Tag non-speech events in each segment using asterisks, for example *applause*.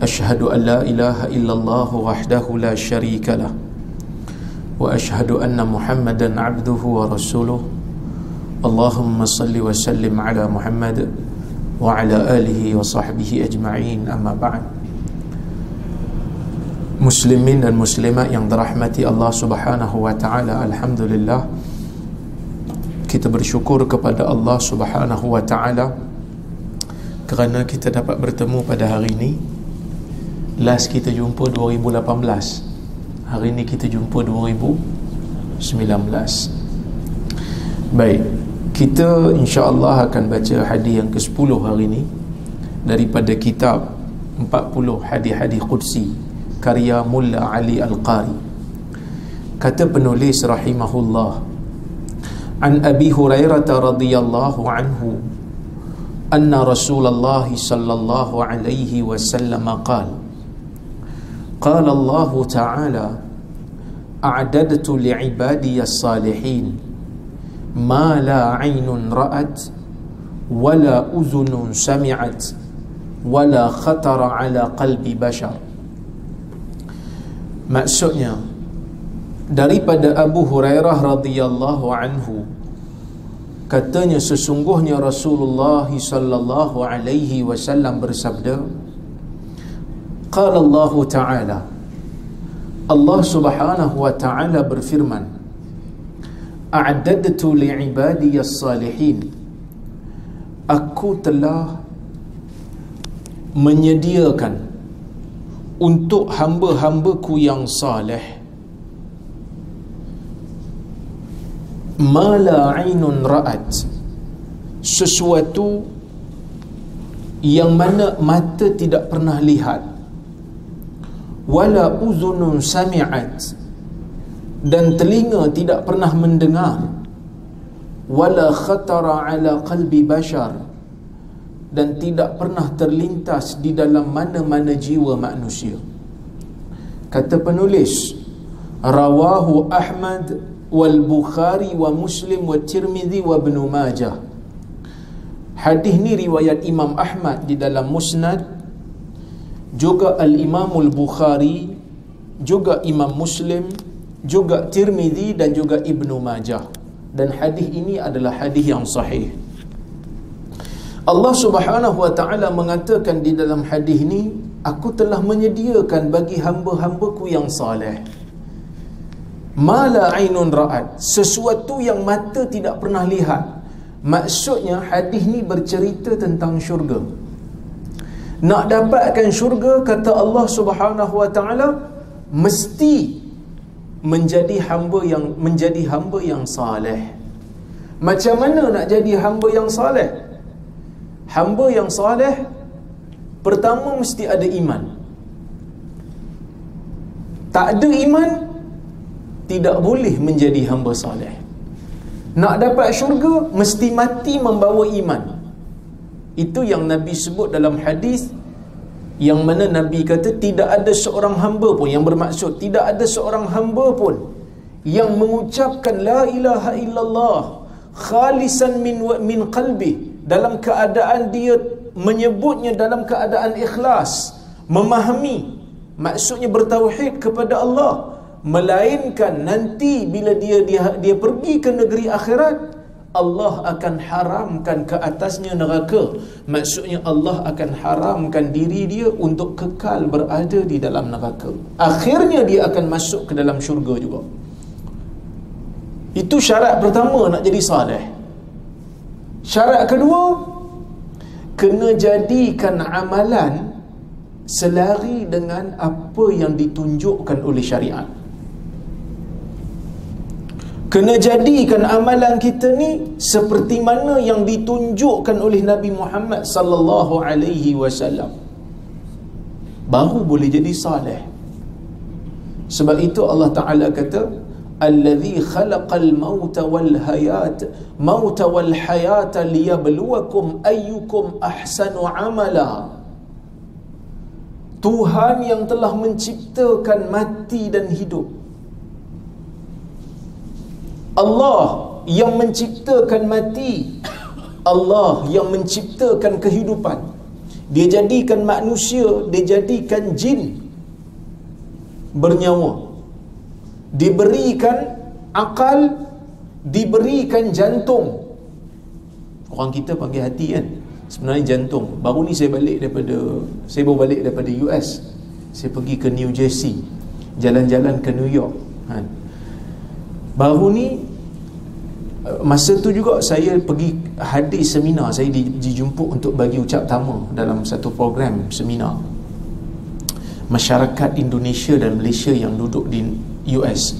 أشهد أن لا إله إلا الله وحده لا شريك له وأشهد أن محمدا عبده ورسوله. اللهم صل وسلم على محمد وعلى آله وصحبه أجمعين أما بعد. Muslimin dan muslimat yang dirahmati Allah Subhanahu wa taala alhamdulillah. Kita bersyukur kepada Allah Subhanahu wa taala kerana kita dapat bertemu pada hari ini. Last kita jumpa 2018. Hari ini kita jumpa 2019. Baik, kita insya-Allah akan baca hadis yang ke-10 hari ini daripada kitab 40 hadis-hadis qudsi karya Mulla Ali Al-Qari kata penulis rahimahullah an Abi Hurairah radhiyallahu anhu anna Rasulullah sallallahu alaihi wasallam qala Qala Allah Ta'ala A'dadatu li'ibadi salihin, ma la 'aynun ra'at wa la uzunun sami'at wa la khatara 'ala qalbi bashar. Maksudnya daripada Abu Hurairah radhiyallahu anhu katanya sesungguhnya Rasulullah sallallahu alaihi wasallam bersabda qala Allah taala Allah subhanahu wa taala berfirman a'dadtu li'ibadiyas salihin aku telah menyediakan untuk hamba-hambaku yang saleh mala ainun ra'at sesuatu yang mana mata tidak pernah lihat wala uzunun sami'at. Dan telinga tidak pernah mendengar. Wala khatara ala qalbi bashar. Dan tidak pernah terlintas di dalam mana-mana jiwa manusia. Kata penulis rawahu Ahmad wal Bukhari wa Muslim wa Tirmidhi wa Ibn Majah. Hadis ni riwayat Imam Ahmad di dalam Musnad juga Al-Imam Al-Bukhari juga Imam Muslim juga Tirmidhi dan juga Ibn Majah. Dan hadis ini adalah hadis yang sahih. Allah Subhanahu wa taala mengatakan di dalam hadis ini aku telah menyediakan bagi hamba-hambaku yang saleh. Mala ainun ra'at. Sesuatu yang mata tidak pernah lihat. Maksudnya hadis ni bercerita tentang syurga nak dapatkan syurga kata Allah Subhanahu wa taala mesti menjadi hamba yang menjadi hamba yang saleh. Macam mana nak jadi hamba yang saleh? Hamba yang saleh pertama mesti ada iman. Tak ada iman tidak boleh menjadi hamba saleh. Nak dapat syurga mesti mati membawa iman. Itu yang Nabi sebut dalam hadis yang mana Nabi kata tidak ada seorang hamba pun yang bermaksud tidak ada seorang hamba pun yang mengucapkan la ilaha illallah khalisan min min qalbi dalam keadaan dia menyebutnya dalam keadaan ikhlas memahami maksudnya bertauhid kepada Allah melainkan nanti bila dia dia dia pergi ke negeri akhirat Allah akan haramkan ke atasnya neraka. Maksudnya Allah akan haramkan diri dia untuk kekal berada di dalam neraka. Akhirnya dia akan masuk ke dalam syurga juga. Itu syarat pertama nak jadi saleh. Syarat kedua kena jadikan amalan selari dengan apa yang ditunjukkan oleh syariat kena jadikan amalan kita ni seperti mana yang ditunjukkan oleh Nabi Muhammad sallallahu alaihi wasallam. Baru boleh jadi saleh. Sebab itu Allah Taala kata allazi khalaqal mauta wal hayat mauta wal hayata liyabluwakum ayyukum ahsanu amala. Tuhan yang telah menciptakan mati dan hidup Allah yang menciptakan mati. Allah yang menciptakan kehidupan. Dia jadikan manusia dia jadikan jin bernyawa. Diberikan akal diberikan jantung. Orang kita panggil hati kan? Sebenarnya jantung. Baru ni saya balik daripada saya baru balik daripada US saya pergi ke New Jersey. Jalan-jalan ke New York. Ha. baru ni masa tu juga saya pergi hadir seminar. Saya dijemput untuk bagi ucap tama dalam satu program seminar. Masyarakat Indonesia dan Malaysia yang duduk di US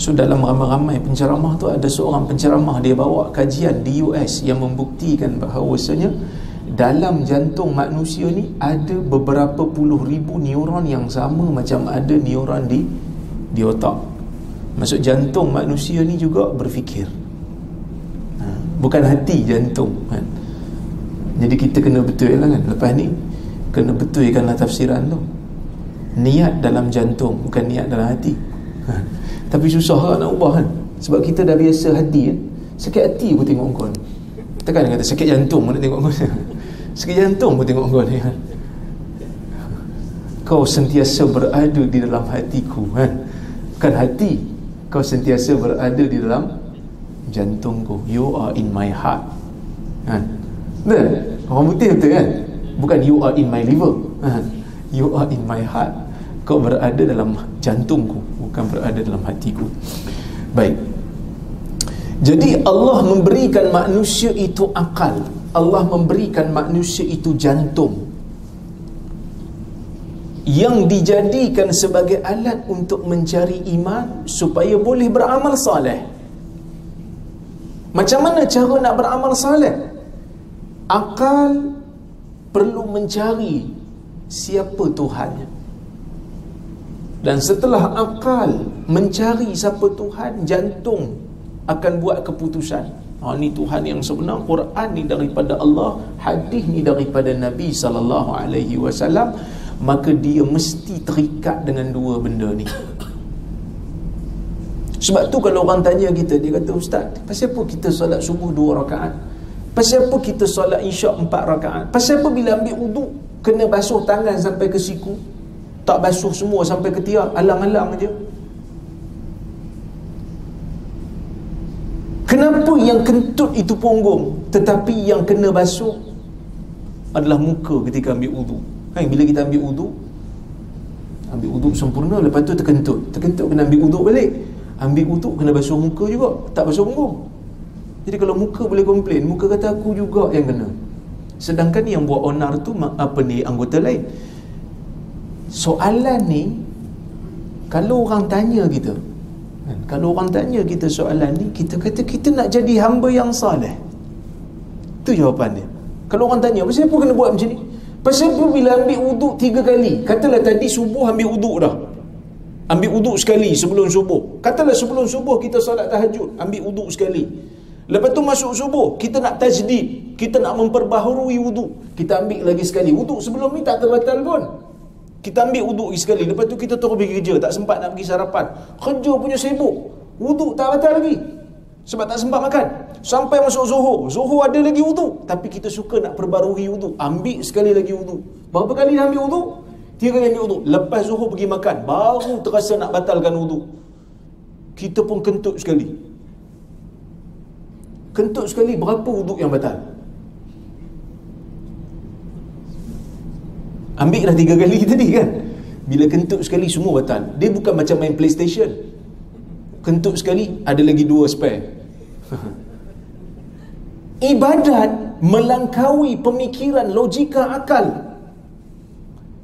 so dalam ramai-ramai penceramah tu ada seorang penceramah dia bawa kajian di US yang membuktikan bahawasanya dalam jantung manusia ni ada beberapa puluh ribu neuron yang sama macam ada neuron di di otak. Maksud jantung manusia ni juga berfikir bukan hati jantung kan? Jadi kita kena betul lah kan? Lepas ni kena betulkanlah tafsiran tu. Niat dalam jantung bukan niat dalam hati. Ha. tapi susah lah nak ubah kan? Sebab kita dah biasa hati kan sakit hati pun tengok kau tekan kata sakit jantung pun nak tengok kau *laughs* sakit jantung pun tengok kau ni kan kau sentiasa berada di dalam hatiku kan? Bukan hati. Kau sentiasa berada di dalam jantungku you are in my heart. Kan? Betul? Orang putih betul kan? Bukan you are in my liver. Kan? You are in my heart. Kau berada dalam jantungku bukan berada dalam hatiku. Baik. Jadi Allah memberikan manusia itu akal. Allah memberikan manusia itu jantung. Yang dijadikan sebagai alat untuk mencari iman supaya boleh beramal saleh macam mana cara nak beramal saleh? Akal perlu mencari siapa Tuhannya. Dan setelah akal mencari siapa Tuhan, jantung akan buat keputusan. Ha, ni Tuhan yang sebenar, Quran ni daripada Allah, hadis ni daripada Nabi wasallam, maka dia mesti terikat dengan dua benda ni. Sebab tu kalau orang tanya kita Dia kata Ustaz Pasal apa kita solat subuh dua rakaat? Pasal apa kita solat isyak empat rakaat? Pasal apa bila ambil uduk Kena basuh tangan sampai ke siku? Tak basuh semua sampai ke tiap Alang-alang aja Kenapa yang kentut itu punggung Tetapi yang kena basuh Adalah muka ketika ambil uduk Kan bila kita ambil uduk Ambil uduk sempurna Lepas tu terkentut. Terkentut kena ambil uduk balik ambil uduk kena basuh muka juga. Tak basuh punggung. Jadi kalau muka boleh komplain muka kata aku juga yang kena. Sedangkan yang buat onar tu apa ni anggota lain. Soalan ni kalau orang tanya kita kan, kalau orang tanya kita soalan ni kita kata kita nak jadi hamba yang saleh. Tu jawapan dia. Kalau orang tanya pasal apa kena buat macam ni? Pasal apa bila ambil uduk tiga kali? Katalah tadi subuh ambil uduk dah ambil uduk sekali sebelum subuh. Katalah sebelum subuh kita solat tahajud ambil uduk sekali. Lepas tu masuk subuh kita nak tajdid kita nak memperbaharui uduk kita ambil lagi sekali. Uduk sebelum ni tak terbatal pun. Kita ambil uduk lagi sekali. Lepas tu kita terus pergi kerja tak sempat nak pergi sarapan. Kerja punya sibuk. Uduk tak batal lagi. Sebab tak sempat makan. Sampai masuk zuhur. Zuhur ada lagi uduk tapi kita suka nak perbarui uduk ambil sekali lagi uduk berapa kali dah ambil uduk Tiga kali ambil uduk Lepas zuhur pergi makan Baru terasa nak batalkan uduk Kita pun kentut sekali. Kentut sekali Berapa uduk yang batal? Ambil dah tiga kali *laughs* tadi kan? Bila kentut sekali semua batal. Dia bukan macam main playstation. Kentut sekali Ada lagi dua spare. *laughs* Ibadat Melangkaui pemikiran logika akal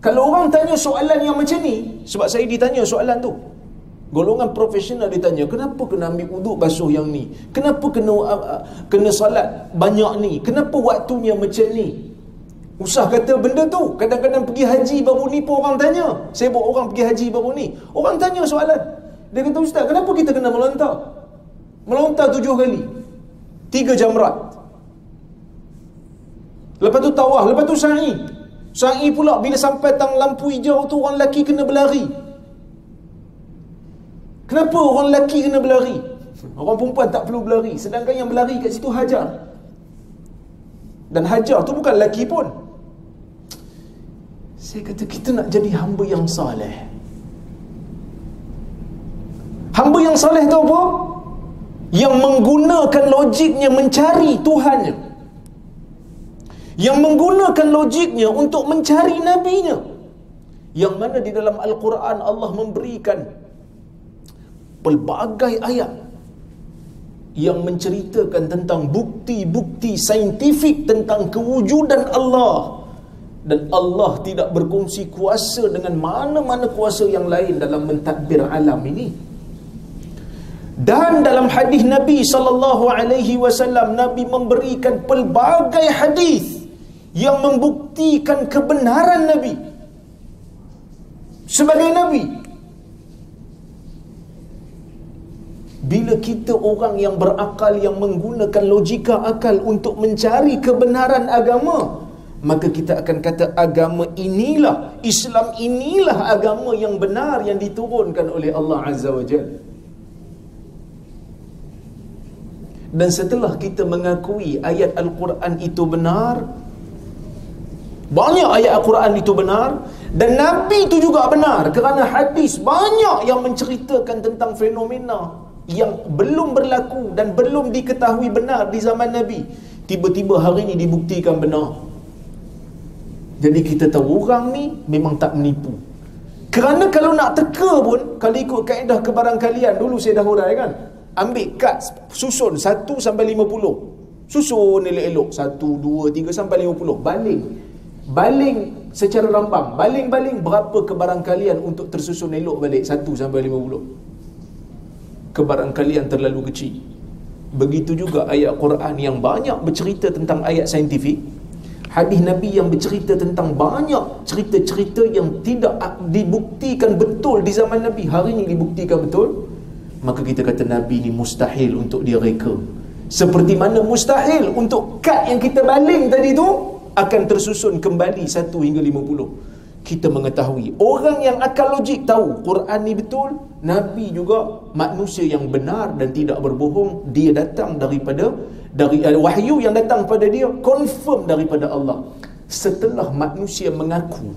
kalau orang tanya soalan yang macam ni, sebab saya ditanya soalan tu. Golongan profesional ditanya, kenapa kena ambil uduk basuh yang ni? Kenapa kena uh, uh, kena salat banyak ni? Kenapa waktunya macam ni? Usah kata benda tu. Kadang-kadang pergi haji baru ni pun orang tanya. Saya bawa orang pergi haji baru ni. Orang tanya soalan. Dia kata, Ustaz, kenapa kita kena melontar? Melontar tujuh kali. Tiga jamrat. Lepas tu tawah. Lepas tu sa'i. Sa'i pula bila sampai tang lampu hijau tu orang lelaki kena berlari. Kenapa orang lelaki kena berlari? Orang perempuan tak perlu berlari. Sedangkan yang berlari kat situ hajar. Dan hajar tu bukan lelaki pun. Saya kata kita nak jadi hamba yang saleh. Hamba yang saleh tu apa? Yang menggunakan logiknya mencari Tuhannya. Yang menggunakan logiknya untuk mencari nabinya. Yang mana di dalam Al-Quran Allah memberikan pelbagai ayat yang menceritakan tentang bukti-bukti saintifik tentang kewujudan Allah dan Allah tidak berkongsi kuasa dengan mana-mana kuasa yang lain dalam mentadbir alam ini. Dan dalam hadis Nabi sallallahu alaihi wasallam Nabi memberikan pelbagai hadis yang membuktikan kebenaran Nabi sebagai Nabi. Bila kita orang yang berakal yang menggunakan logika akal untuk mencari kebenaran agama, maka kita akan kata agama inilah Islam inilah agama yang benar yang diturunkan oleh Allah Azza wa Jalla dan setelah kita mengakui ayat Al-Quran itu benar banyak ayat Al-Quran itu benar dan Nabi itu juga benar kerana hadis banyak yang menceritakan tentang fenomena yang belum berlaku dan belum diketahui benar di zaman Nabi tiba-tiba hari ini dibuktikan benar jadi kita tahu orang ni memang tak menipu. Kerana kalau nak teka pun, kalau ikut kaedah kebarangkalian, dulu saya dah hurai kan, ambil kad, susun 1 sampai 50. Susun elok-elok, 1, 2, 3 sampai 50. Baling. Baling secara rambang. Baling-baling berapa kebarangkalian untuk tersusun elok balik, 1 sampai 50. Kebarangkalian terlalu kecil. Begitu juga ayat Quran yang banyak bercerita tentang ayat saintifik, hadis Nabi yang bercerita tentang banyak cerita-cerita yang tidak dibuktikan betul di zaman Nabi hari ini dibuktikan betul maka kita kata Nabi ni mustahil untuk dia reka seperti mana mustahil untuk kad yang kita baling tadi tu akan tersusun kembali 1 hingga 50 kita mengetahui orang yang akal logik tahu Quran ni betul Nabi juga manusia yang benar dan tidak berbohong dia datang daripada dari uh, wahyu yang datang pada dia confirm daripada Allah. Setelah manusia mengaku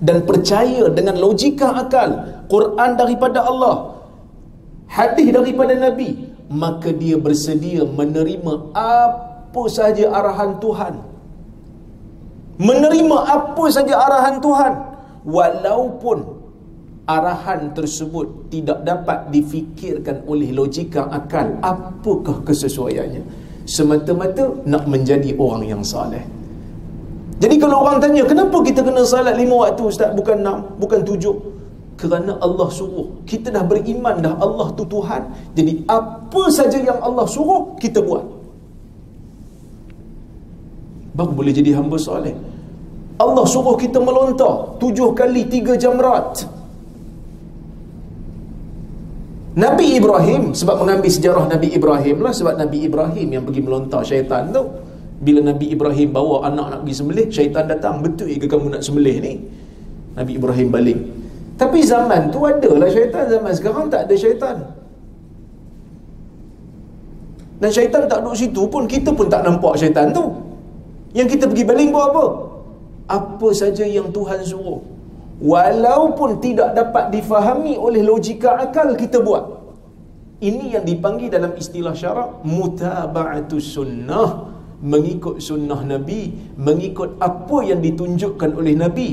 dan percaya dengan logika akal Quran daripada Allah hadis daripada Nabi maka dia bersedia menerima apa sahaja arahan Tuhan menerima apa saja arahan Tuhan walaupun arahan tersebut tidak dapat difikirkan oleh logika akal apakah kesesuaiannya? Semata-mata nak menjadi orang yang saleh. Jadi kalau orang tanya kenapa kita kena salat lima waktu ustaz? Bukan enam bukan tujuh kerana Allah suruh. Kita dah beriman dah Allah tu Tuhan. Jadi apa saja yang Allah suruh kita buat. Baru boleh jadi hamba soleh Allah suruh kita melontar tujuh kali tiga jamrat Nabi Ibrahim sebab mengambil sejarah Nabi Ibrahim lah sebab Nabi Ibrahim yang pergi melontar syaitan tu. Bila Nabi Ibrahim bawa anak nak pergi sembelih syaitan datang betul ke kamu nak sembelih ni? Nabi Ibrahim balik tapi zaman tu ada lah syaitan zaman sekarang tak ada syaitan. Dan syaitan tak duduk situ pun kita pun tak nampak syaitan tu. Yang kita pergi baling buat apa apa saja yang Tuhan suruh walaupun tidak dapat difahami oleh logika akal kita buat ini yang dipanggil dalam istilah syarak mutaba'atus sunnah mengikut sunnah Nabi mengikut apa yang ditunjukkan oleh Nabi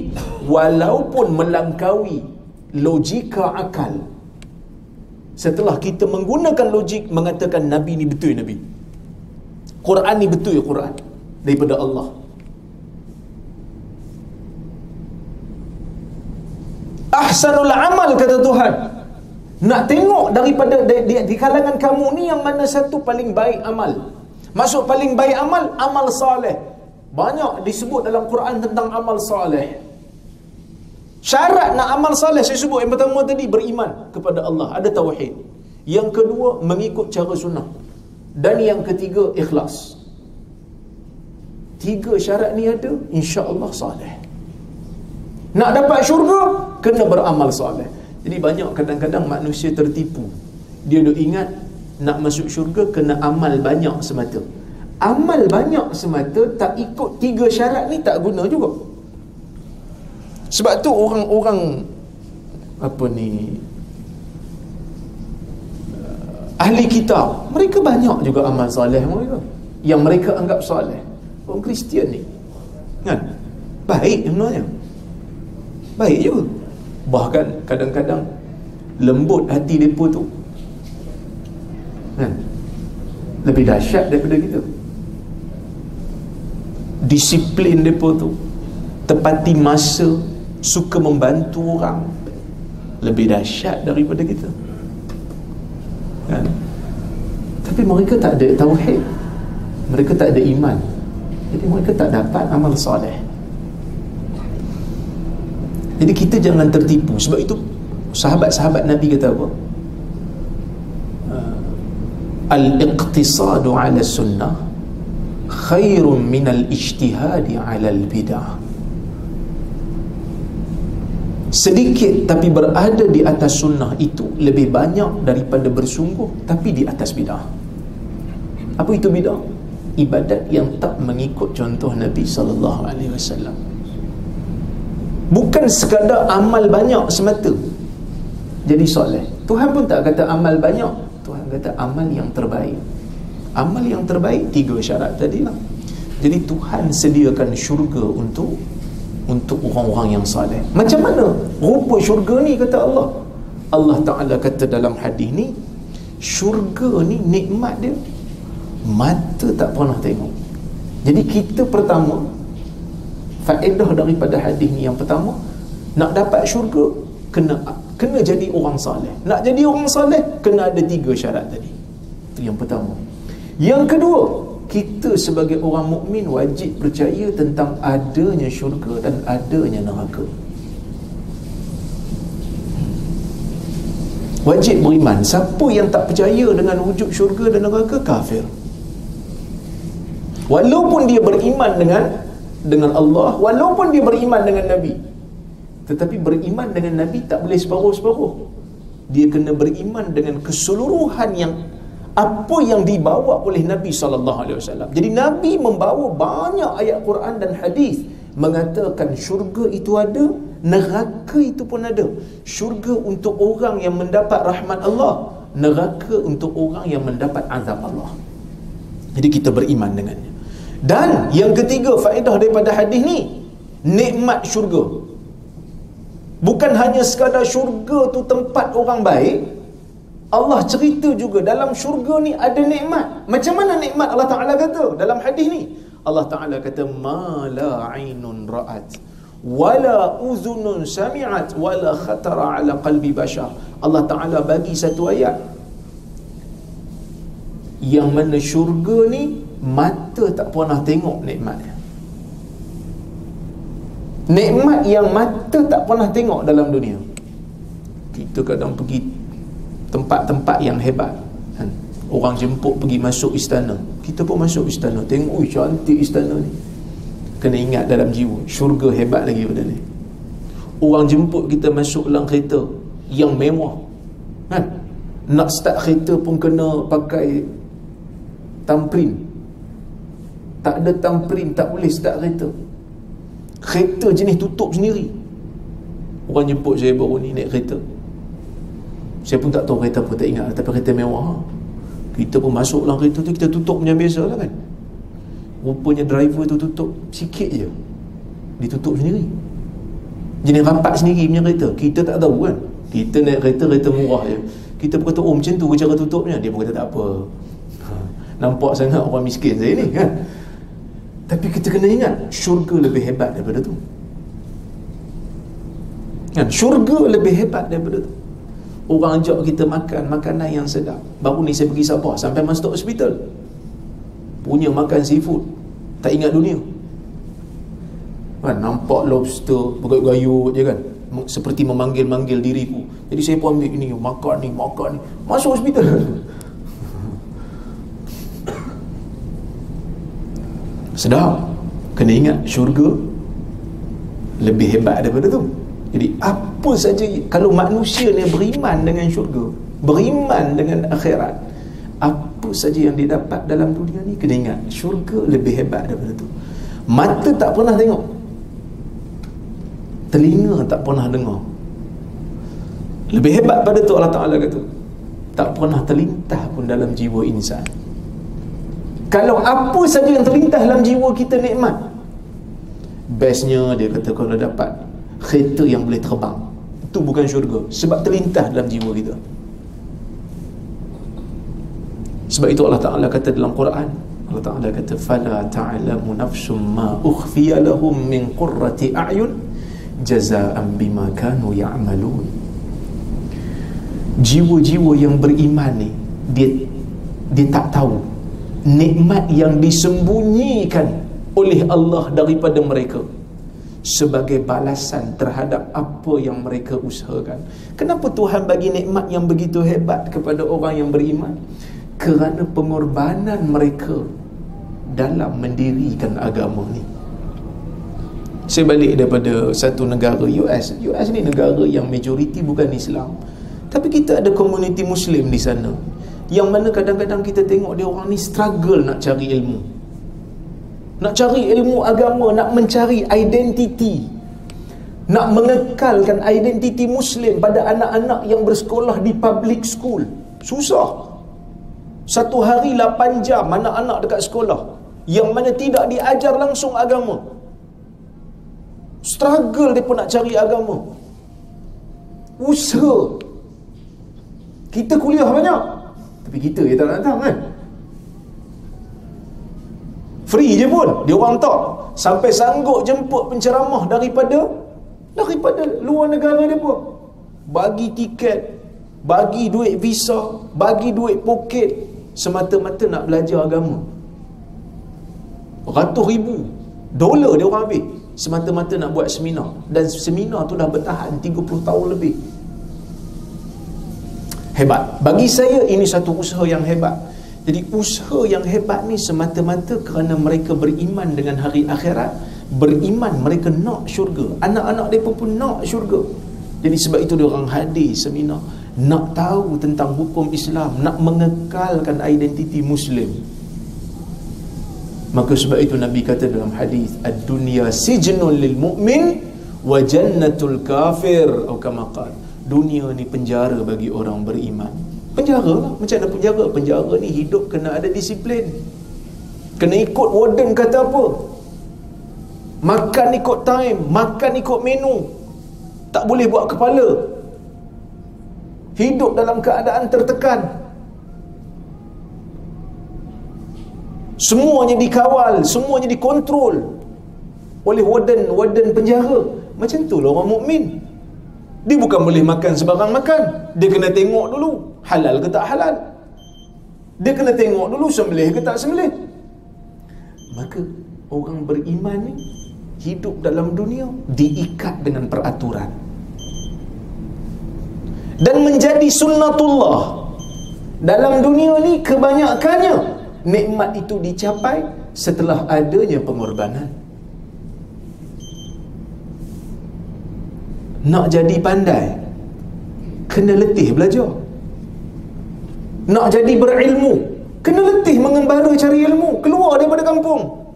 walaupun melangkaui logika akal. Setelah kita menggunakan logik mengatakan Nabi ni betul Nabi. Quran ni betul Quran daripada Allah ahsanul amal kata Tuhan. Nak tengok daripada di, di, di kalangan kamu ni yang mana satu paling baik amal. Maksud paling baik amal amal saleh. Banyak disebut dalam Quran tentang amal soleh syarat nak amal soleh saya sebut yang pertama tadi beriman kepada Allah. Ada tauhid. Yang kedua mengikut cara sunnah. Dan yang ketiga ikhlas. Tiga syarat ni ada insya-Allah soleh nak dapat syurga kena beramal soleh. Jadi banyak kadang-kadang manusia tertipu. Dia duk ingat nak masuk syurga kena amal banyak semata. Amal banyak semata tak ikut tiga syarat ni tak guna juga. Sebab tu orang-orang apa ni uh, ahli kita mereka banyak juga amal soleh mereka. Yang mereka anggap soleh orang Kristian ni. Kan? Baik sebenarnya baik juga bahkan kadang-kadang lembut hati mereka tu. Kan? Lebih dahsyat daripada kita. Disiplin mereka tu. Tepati masa suka membantu orang. Lebih dahsyat daripada kita. Kan? Tapi mereka tak ada tauhid. Mereka tak ada iman. Jadi mereka tak dapat amal soleh jadi kita jangan tertipu. Sebab itu sahabat-sahabat Nabi kata apa? Al-iqtisadu ala sunnah khairun minal ijtihadi alal bidah sedikit tapi berada di atas sunnah itu lebih banyak daripada bersungguh tapi di atas bidah. Apa itu bidah? Ibadat yang tak mengikut contoh Nabi wasallam bukan sekadar amal banyak semata. Jadi soleh. Tuhan pun tak kata amal banyak. Tuhan kata amal yang terbaik. Amal yang terbaik tiga syarat tadi lah jadi Tuhan sediakan syurga untuk untuk orang-orang yang saleh macam mana? Rupa syurga ni kata Allah. Allah Ta'ala kata dalam hadis ni syurga ni nikmat dia. Mata tak pernah tengok. Jadi kita pertama faedah daripada hadis ni yang pertama nak dapat syurga kena kena jadi orang saleh nak jadi orang saleh kena ada tiga syarat tadi itu yang pertama yang kedua, kita sebagai orang mukmin wajib percaya tentang adanya syurga dan adanya neraka. Wajib beriman. Siapa yang tak percaya dengan wujud syurga dan neraka kafir. Walaupun dia beriman dengan dengan Allah, walaupun dia beriman dengan Nabi. Tetapi beriman dengan Nabi tak boleh separuh-separuh. Dia kena beriman dengan keseluruhan yang apa yang dibawa oleh Nabi sallallahu alaihi wasallam. Jadi Nabi membawa banyak ayat Quran dan hadis mengatakan syurga itu ada, neraka itu pun ada. Syurga untuk orang yang mendapat rahmat Allah, neraka untuk orang yang mendapat azab Allah. Jadi kita beriman dengannya. Dan yang ketiga faedah daripada hadis ni, nikmat syurga. Bukan hanya sekadar syurga tu tempat orang baik, Allah cerita juga dalam syurga ni ada nikmat. Macam mana nikmat Allah Taala kata dalam hadis ni? Allah Taala kata ma la ainun ra'at wala uzunun sami'at wala khatara ala qalbi bashar. Allah Taala bagi satu ayat yang mana syurga ni mata tak pernah tengok nikmatnya. Nikmat yang mata tak pernah tengok dalam dunia. Kita kadang pergi tempat-tempat yang hebat kan? orang jemput pergi masuk istana kita pun masuk istana tengok ui cantik istana ni kena ingat dalam jiwa syurga hebat lagi pada ni orang jemput kita masuk dalam kereta yang mewah kan nak start kereta pun kena pakai tamprin tak ada tamprin tak boleh start kereta. Kereta jenis tutup sendiri. Orang jemput saya baru ni naik kereta. Saya pun tak tahu kereta apa tak ingat. Tapi kereta mewah. Kita pun masuk dalam kereta tu kita tutup macam biasa lah kan. Rupanya driver tu tutup sikit je. Ditutup sendiri. Jenis rapat sendiri punya kereta. Kita tak tahu kan. Kita naik kereta kereta murah je. Kita pun kata oh macam tu cara tutupnya? Dia pun kata tak apa. Ha, nampak sangat orang miskin saya ni kan tapi kita kena ingat syurga lebih hebat daripada tu kan syurga lebih hebat daripada tu Orang ajak kita makan makanan yang sedap. Baru ni saya pergi Sabah sampai masuk hospital. Punya makan seafood. Tak ingat dunia. kan nampak lobster bergayut-gayut je kan seperti memanggil-manggil diriku jadi saya pun ambil ini makan ni makan ni masuk hospital sedap. Kena ingat syurga lebih hebat daripada tu. Jadi apa saja kalau manusia ni beriman dengan syurga beriman dengan akhirat apa saja yang dia dapat dalam dunia ni kena ingat syurga lebih hebat daripada tu. Mata tak pernah tengok. Telinga tak pernah dengar. Lebih hebat pada tu Allah Ta'ala kata. Tak pernah terlintah pun dalam jiwa insan kalau apa saja yang terlintas dalam jiwa kita nikmat bestnya dia kata kalau dapat kereta yang boleh terbang itu bukan syurga. Sebab terlintas dalam jiwa kita. Sebab itu Allah Ta'ala kata dalam Quran Allah Ta'ala kata fala ta'lamu nafsum ma ukhfiya lahum min qurrati a'yun jazaan bima kanu ya'malun. Jiwa-jiwa yang beriman ni dia dia tak tahu nikmat yang disembunyikan oleh Allah daripada mereka sebagai balasan terhadap apa yang mereka usahakan. Kenapa Tuhan bagi nikmat yang begitu hebat kepada orang yang beriman? Kerana pengorbanan mereka dalam mendirikan agama ni saya balik daripada satu negara US US ni negara yang majoriti bukan Islam tapi kita ada komuniti Muslim di sana yang mana kadang-kadang kita tengok dia orang ni struggle nak cari ilmu. Nak cari ilmu agama nak mencari identiti. Nak mengekalkan identiti Muslim pada anak-anak yang bersekolah di public school. Susah. Satu hari 8 jam anak-anak dekat sekolah yang mana tidak diajar langsung agama. Struggle dia pun nak cari agama. Usaha. Kita kuliah banyak tapi kita yang tak nak datang kan? Free je pun dia orang tak. Sampai sanggup jemput penceramah daripada daripada luar negara dia pun. Bagi tiket bagi duit visa bagi duit poket semata-mata nak belajar agama. Ratus ribu dolar dia orang habis semata-mata nak buat seminar. Dan seminar tu dah bertahan 30 tahun lebih hebat. Bagi saya ini satu usaha yang hebat. Jadi usaha yang hebat ni semata-mata kerana mereka beriman dengan hari akhirat beriman mereka nak syurga. Anak-anak mereka pun nak syurga. Jadi sebab itu dia orang hadir seminar nak tahu tentang hukum Islam nak mengekalkan identiti Muslim. Maka sebab itu Nabi kata dalam hadis ad-dunya sijnul lil mu'min wa jannatul kafir. Atau kama qala dunia ni penjara bagi orang beriman. Penjara lah. Macam mana penjara? Penjara ni hidup kena ada disiplin. Kena ikut warden kata apa? Makan ikut time makan ikut menu. Tak boleh buat kepala. Hidup dalam keadaan tertekan. Semuanya dikawal semuanya dikontrol oleh warden warden penjara. Macam tu lah orang mukmin dia bukan boleh makan sebarang makan. Dia kena tengok dulu halal ke tak halal. Dia kena tengok dulu sembelih ke tak sembelih. Maka orang beriman ni hidup dalam dunia diikat dengan peraturan. Dan menjadi sunnatullah. Dalam dunia ni kebanyakannya nikmat itu dicapai setelah adanya pengorbanan nak jadi pandai kena letih belajar. Nak jadi berilmu kena letih mengembara cari ilmu keluar daripada kampung.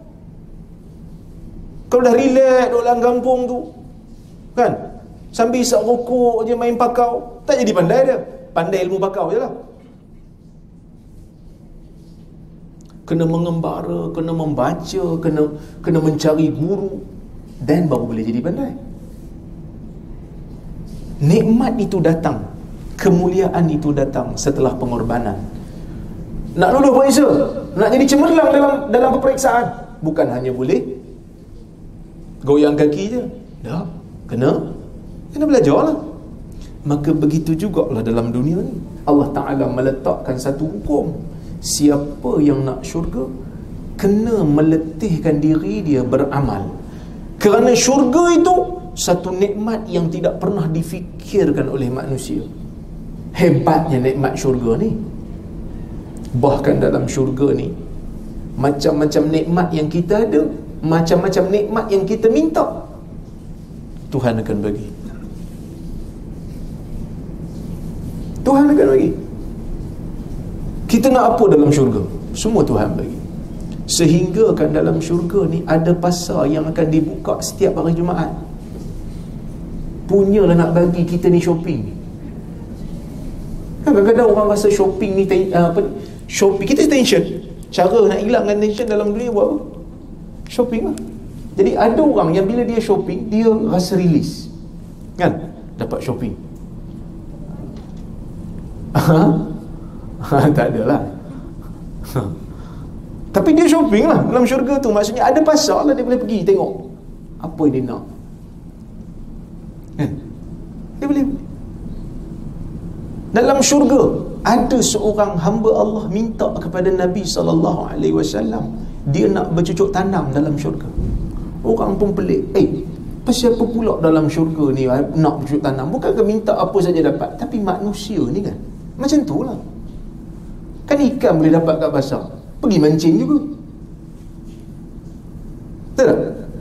Kalau dah relax duduk dalam kampung tu kan? Sambil isap rokok je main pakau tak jadi pandai dia. Pandai ilmu pakau je lah. Kena mengembara, kena membaca, kena kena mencari guru dan baru boleh jadi pandai. Nikmat itu datang, kemuliaan itu datang setelah pengorbanan. Nak lulus puasa, nak jadi cemerlang dalam dalam peperiksaan, bukan hanya boleh goyang kaki je. Dah, kena kena belajarlah. Maka begitu jugalah dalam dunia ni. Allah Taala meletakkan satu hukum siapa yang nak syurga kena meletihkan diri dia beramal kerana syurga itu satu nikmat yang tidak pernah difikirkan oleh manusia. Hebatnya nikmat syurga ni. Bahkan dalam syurga ni macam-macam nikmat yang kita ada macam-macam nikmat yang kita minta Tuhan akan bagi. Tuhan akan bagi. Kita nak apa dalam syurga? Semua Tuhan bagi. Sehingga kan dalam syurga ni ada pasar yang akan dibuka setiap hari Jumaat punyalah nak bagi kita ni shopping. Kan kadang-kadang orang rasa shopping ni uh, apa shopping kita tension. Cara nak hilangkan tension dalam dunia buat apa? Shopping lah. Jadi ada orang yang bila dia shopping dia rasa release. Kan? Dapat shopping. *laughs* Tak adalah tapi dia shopping lah dalam syurga tu. Maksudnya ada pasar lah dia boleh pergi tengok apa yang dia nak dia boleh dalam syurga ada seorang hamba Allah minta kepada Nabi SAW dia nak bercucuk tanam dalam syurga. Orang pun pelik eh pasal pula dalam syurga ni nak bercucuk tanam? Bukan ke minta apa saja dapat? Tapi manusia ni kan macam tu lah. Kan ikan boleh dapat kat pasar pergi mancing juga. Betul tak?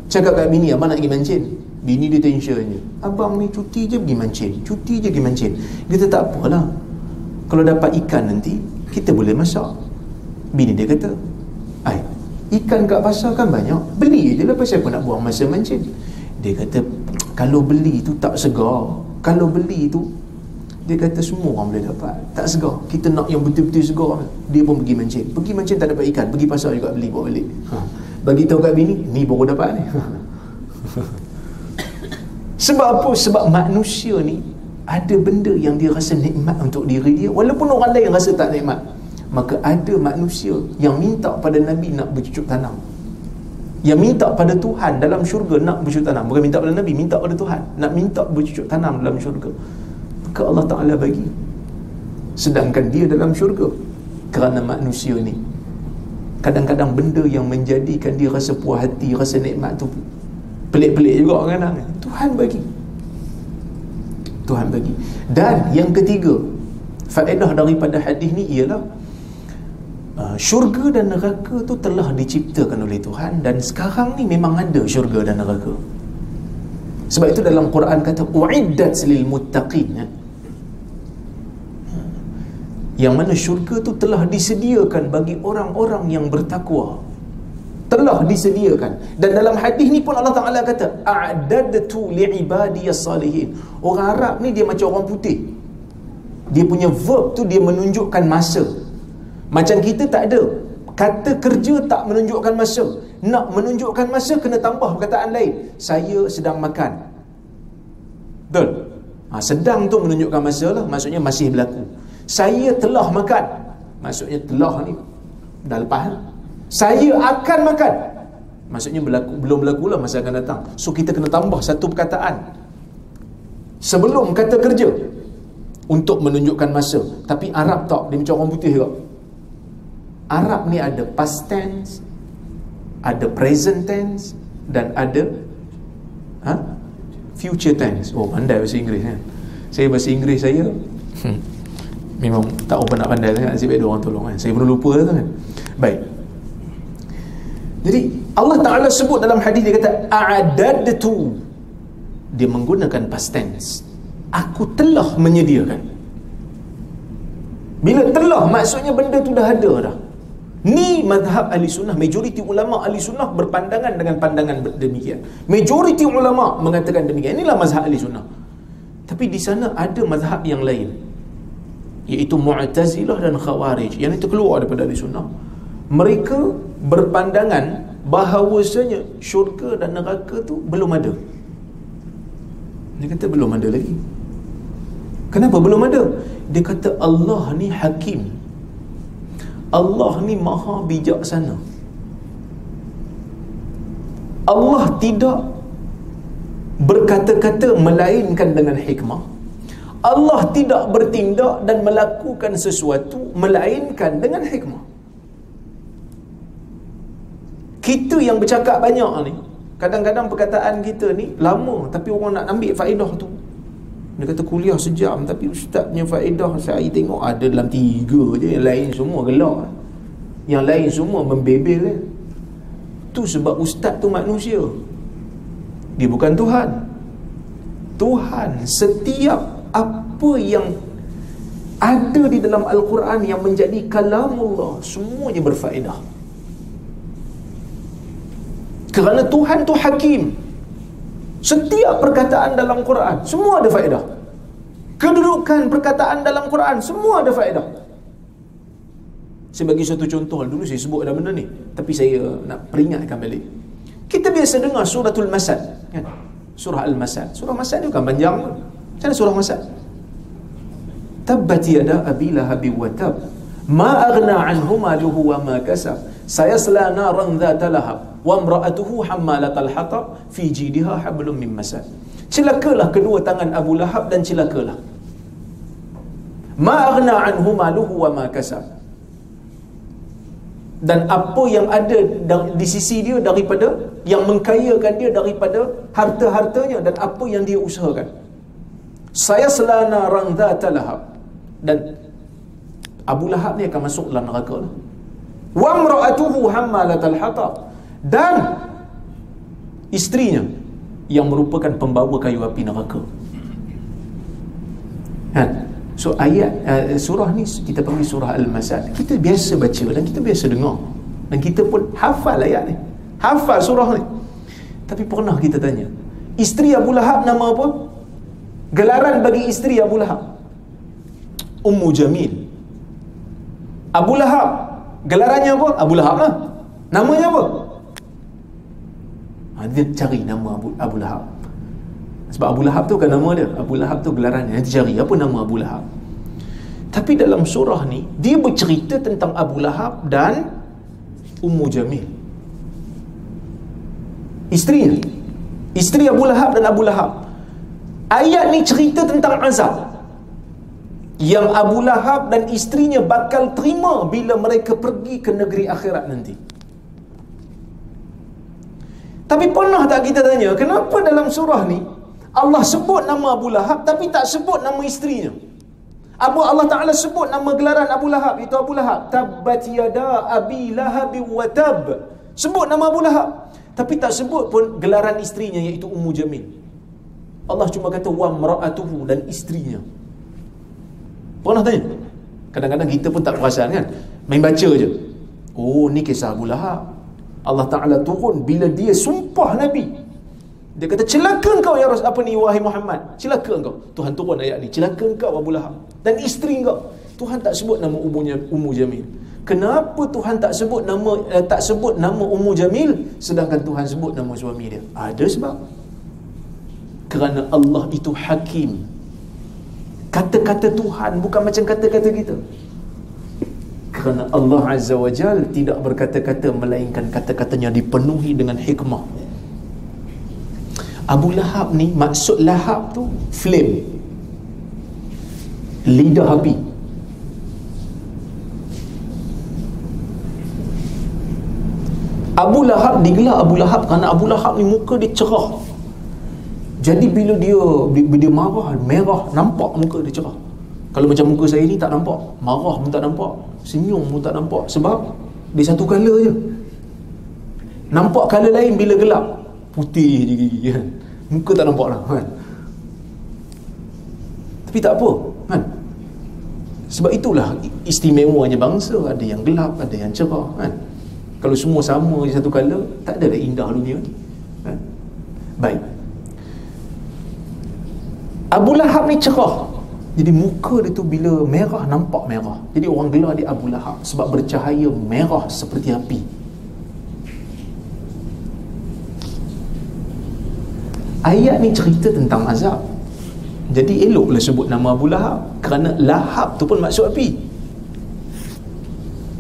Cakap kat bini abang nak pergi mancing bini dia tension je. Abang ni cuti je pergi mancing. Cuti je pergi mancing. Kata tak apalah. Kalau dapat ikan nanti kita boleh masak. Bini dia kata ai ikan kat pasar kan banyak. Beli je lah pasal apa nak buang masa mancing. Dia kata kalau beli tu tak segar. Kalau beli tu dia kata semua orang boleh dapat. Tak segar. Kita nak yang betul-betul segar. Dia pun pergi mancing. Pergi mancing tak dapat ikan. Pergi pasar juga beli bawa balik. Ha. bagi tahu kat bini ni baru dapat ni *laughs* sebab apa? Sebab manusia ni ada benda yang dia rasa nikmat untuk diri dia. Walaupun orang lain rasa tak nikmat maka ada manusia yang minta pada Nabi nak bercucuk tanam. Yang minta pada Tuhan dalam syurga nak bercucuk tanam. Bukan minta pada Nabi minta pada Tuhan nak minta bercucuk tanam dalam syurga. Maka Allah Ta'ala bagi. Sedangkan dia dalam syurga. Kerana manusia ni kadang-kadang benda yang menjadikan dia rasa puas hati rasa nikmat tu pelik-pelik juga kadang. Tuhan bagi. Tuhan bagi. Dan yang ketiga faedah daripada hadis ni ialah uh, syurga dan neraka tu telah diciptakan oleh Tuhan dan sekarang ni memang ada syurga dan neraka. Sebab itu dalam Quran kata uiddat lil muttaqin. Ya? yang mana syurga tu telah disediakan bagi orang-orang yang bertakwa telah disediakan. Dan dalam hadis ni pun Allah Taala kata a'dadtu li'ibadiyas salihin orang Arab ni dia macam orang putih. Dia punya verb tu dia menunjukkan masa. Macam kita tak ada. Kata kerja tak menunjukkan masa. Nak menunjukkan masa kena tambah perkataan lain. Saya sedang makan. Betul? Ha, sedang tu menunjukkan masa lah. Maksudnya masih berlaku. Saya telah makan. Maksudnya telah ni. Dah lepas saya akan makan. Maksudnya berlaku, belum berlaku lah masa akan datang. So kita kena tambah satu perkataan. Sebelum kata kerja. Untuk menunjukkan masa. Tapi Arab tak. Dia macam orang putih juga. Arab ni ada past tense ada present tense dan ada ha? future tense. Oh pandai bahasa Inggeris kan saya bahasa Inggeris saya hmm memang tak apa nak pandai sangat. Nasib baik orang tolong kan saya pun lupa tu kan? Baik jadi Allah Ta'ala sebut dalam hadis dia kata a'adadtu. Dia menggunakan past tense. Aku telah menyediakan. Bila telah maksudnya benda tu dah ada dah. Ni madhab ahli sunnah majoriti ulama ahli sunnah berpandangan dengan pandangan demikian. Majoriti ulama mengatakan demikian. Inilah mazhab ahli sunnah. Tapi di sana ada mazhab yang lain iaitu Mu'tazilah dan Khawarij. Yang itu keluar daripada ahli sunnah. Mereka berpandangan bahawasanya syurga dan neraka tu belum ada. Dia kata belum ada lagi. Kenapa belum ada? Dia kata Allah ni hakim. Allah ni maha bijaksana. Allah tidak berkata-kata melainkan dengan hikmah. Allah tidak bertindak dan melakukan sesuatu melainkan dengan hikmah. Kita yang bercakap banyak ni, kadang-kadang perkataan kita ni lama tapi orang nak ambil faedah tu. Dia kata kuliah sejam tapi ustaz punya faedah saya tengok ada dalam tiga je yang lain semua gelak. Yang lain semua membebel eh. tu sebab ustaz tu manusia. Dia bukan Tuhan. Tuhan setiap apa yang ada di dalam Al-Quran yang menjadi kalamullah semuanya berfaedah kerana Tuhan tu hakim. Setiap perkataan dalam Quran semua ada faedah. Kedudukan perkataan dalam Quran semua ada faedah. Saya bagi satu contoh dulu saya sebut dah benda ni tapi saya nak peringatkan balik. Kita biasa dengar suratul masad kan? Surah al-masad. Surah masad ni bukan panjang. Macam mana surah masad? Tabbat yada abi lahab wa tab. Ma aghna anhu maluhu wa ma kasab sayasla naran dhata lahab. Wa imra'atuhu hammalatal hatab fi jidiha hablum min masad. Celakalah kedua tangan Abu Lahab dan celakalah. Ma aghna anhu maluhu wa ma kasab. Dan apa yang ada di sisi dia daripada yang mengkayakan dia daripada harta-hartanya dan apa yang dia usahakan. Saya selana rangda talahab dan Abu Lahab ni akan masuk dalam neraka lah. Wa mra'atuhu hammalatal hatab dan istrinya yang merupakan pembawa kayu api neraka. Kan so ayat uh, surah ni kita panggil surah al-masad. Kita biasa baca dan kita biasa dengar. Dan kita pun hafal ayat ni. Hafal surah ni. Tapi pernah kita tanya isteri Abu Lahab nama apa? Gelaran bagi isteri Abu Lahab. Ummu Jamil. Abu Lahab gelarannya apa? Abu Lahab lah. Namanya apa? Ha, dia cari nama Abu, Abu Lahab. Sebab Abu Lahab tu kan nama dia. Abu Lahab tu gelarannya. Nanti cari apa nama Abu Lahab. Tapi dalam surah ni dia bercerita tentang Abu Lahab dan Ummu Jamil. Isterinya isteri Abu Lahab dan Abu Lahab. Ayat ni cerita tentang azab yang Abu Lahab dan isterinya bakal terima bila mereka pergi ke negeri akhirat nanti. Tapi pernah tak kita tanya kenapa dalam surah ni Allah sebut nama Abu Lahab tapi tak sebut nama isterinya Abu Allah Ta'ala sebut nama gelaran Abu Lahab itu Abu Lahab. Tabbat yada abi lahab wa tab. Sebut nama Abu Lahab. Tapi tak sebut pun gelaran isterinya iaitu Ummu Jamil Allah cuma kata wa mra'atuhu dan isterinya pernah tanya. Kadang-kadang kita pun tak perasan kan? Main baca je. Oh ni kisah Abu Lahab. Allah Ta'ala turun bila dia sumpah Nabi. Dia kata celaka engkau ya Rasul apa ni wahai Muhammad? Celaka engkau. Tuhan turun ayat ni. Celaka engkau Abu Lahab dan isteri engkau. Tuhan tak sebut nama ummunya Ummu Jamil. Kenapa Tuhan tak sebut nama eh, tak sebut nama Ummu Jamil sedangkan Tuhan sebut nama suami dia? Ada sebab. Kerana Allah itu hakim kata-kata Tuhan bukan macam kata-kata kita. Kerana Allah Azza wa Jal tidak berkata-kata melainkan kata-katanya dipenuhi dengan hikmah. Abu Lahab ni maksud Lahab tu flame. Lidah api. Abu Lahab digelar Abu Lahab kerana Abu Lahab ni muka dia cerah jadi bila dia bila dia marah merah nampak muka dia cerah. Kalau macam muka saya ni tak nampak marah pun tak nampak senyum pun tak nampak. Sebab dia satu color je. Nampak color lain bila gelap putih je gigi kan? Muka tak nampak lah kan? Tapi tak apa kan? Sebab itulah istimewanya bangsa. Ada yang gelap ada yang cerah kan? Kalau semua sama je satu color tak ada dah indah dunia ni kan? baik Abu Lahab ni cerah. Jadi muka dia tu bila merah nampak merah. Jadi orang gelar dia Abu Lahab sebab bercahaya merah seperti api. Ayat ni cerita tentang azab. Jadi eloklah sebut nama Abu Lahab kerana Lahab tu pun maksud api.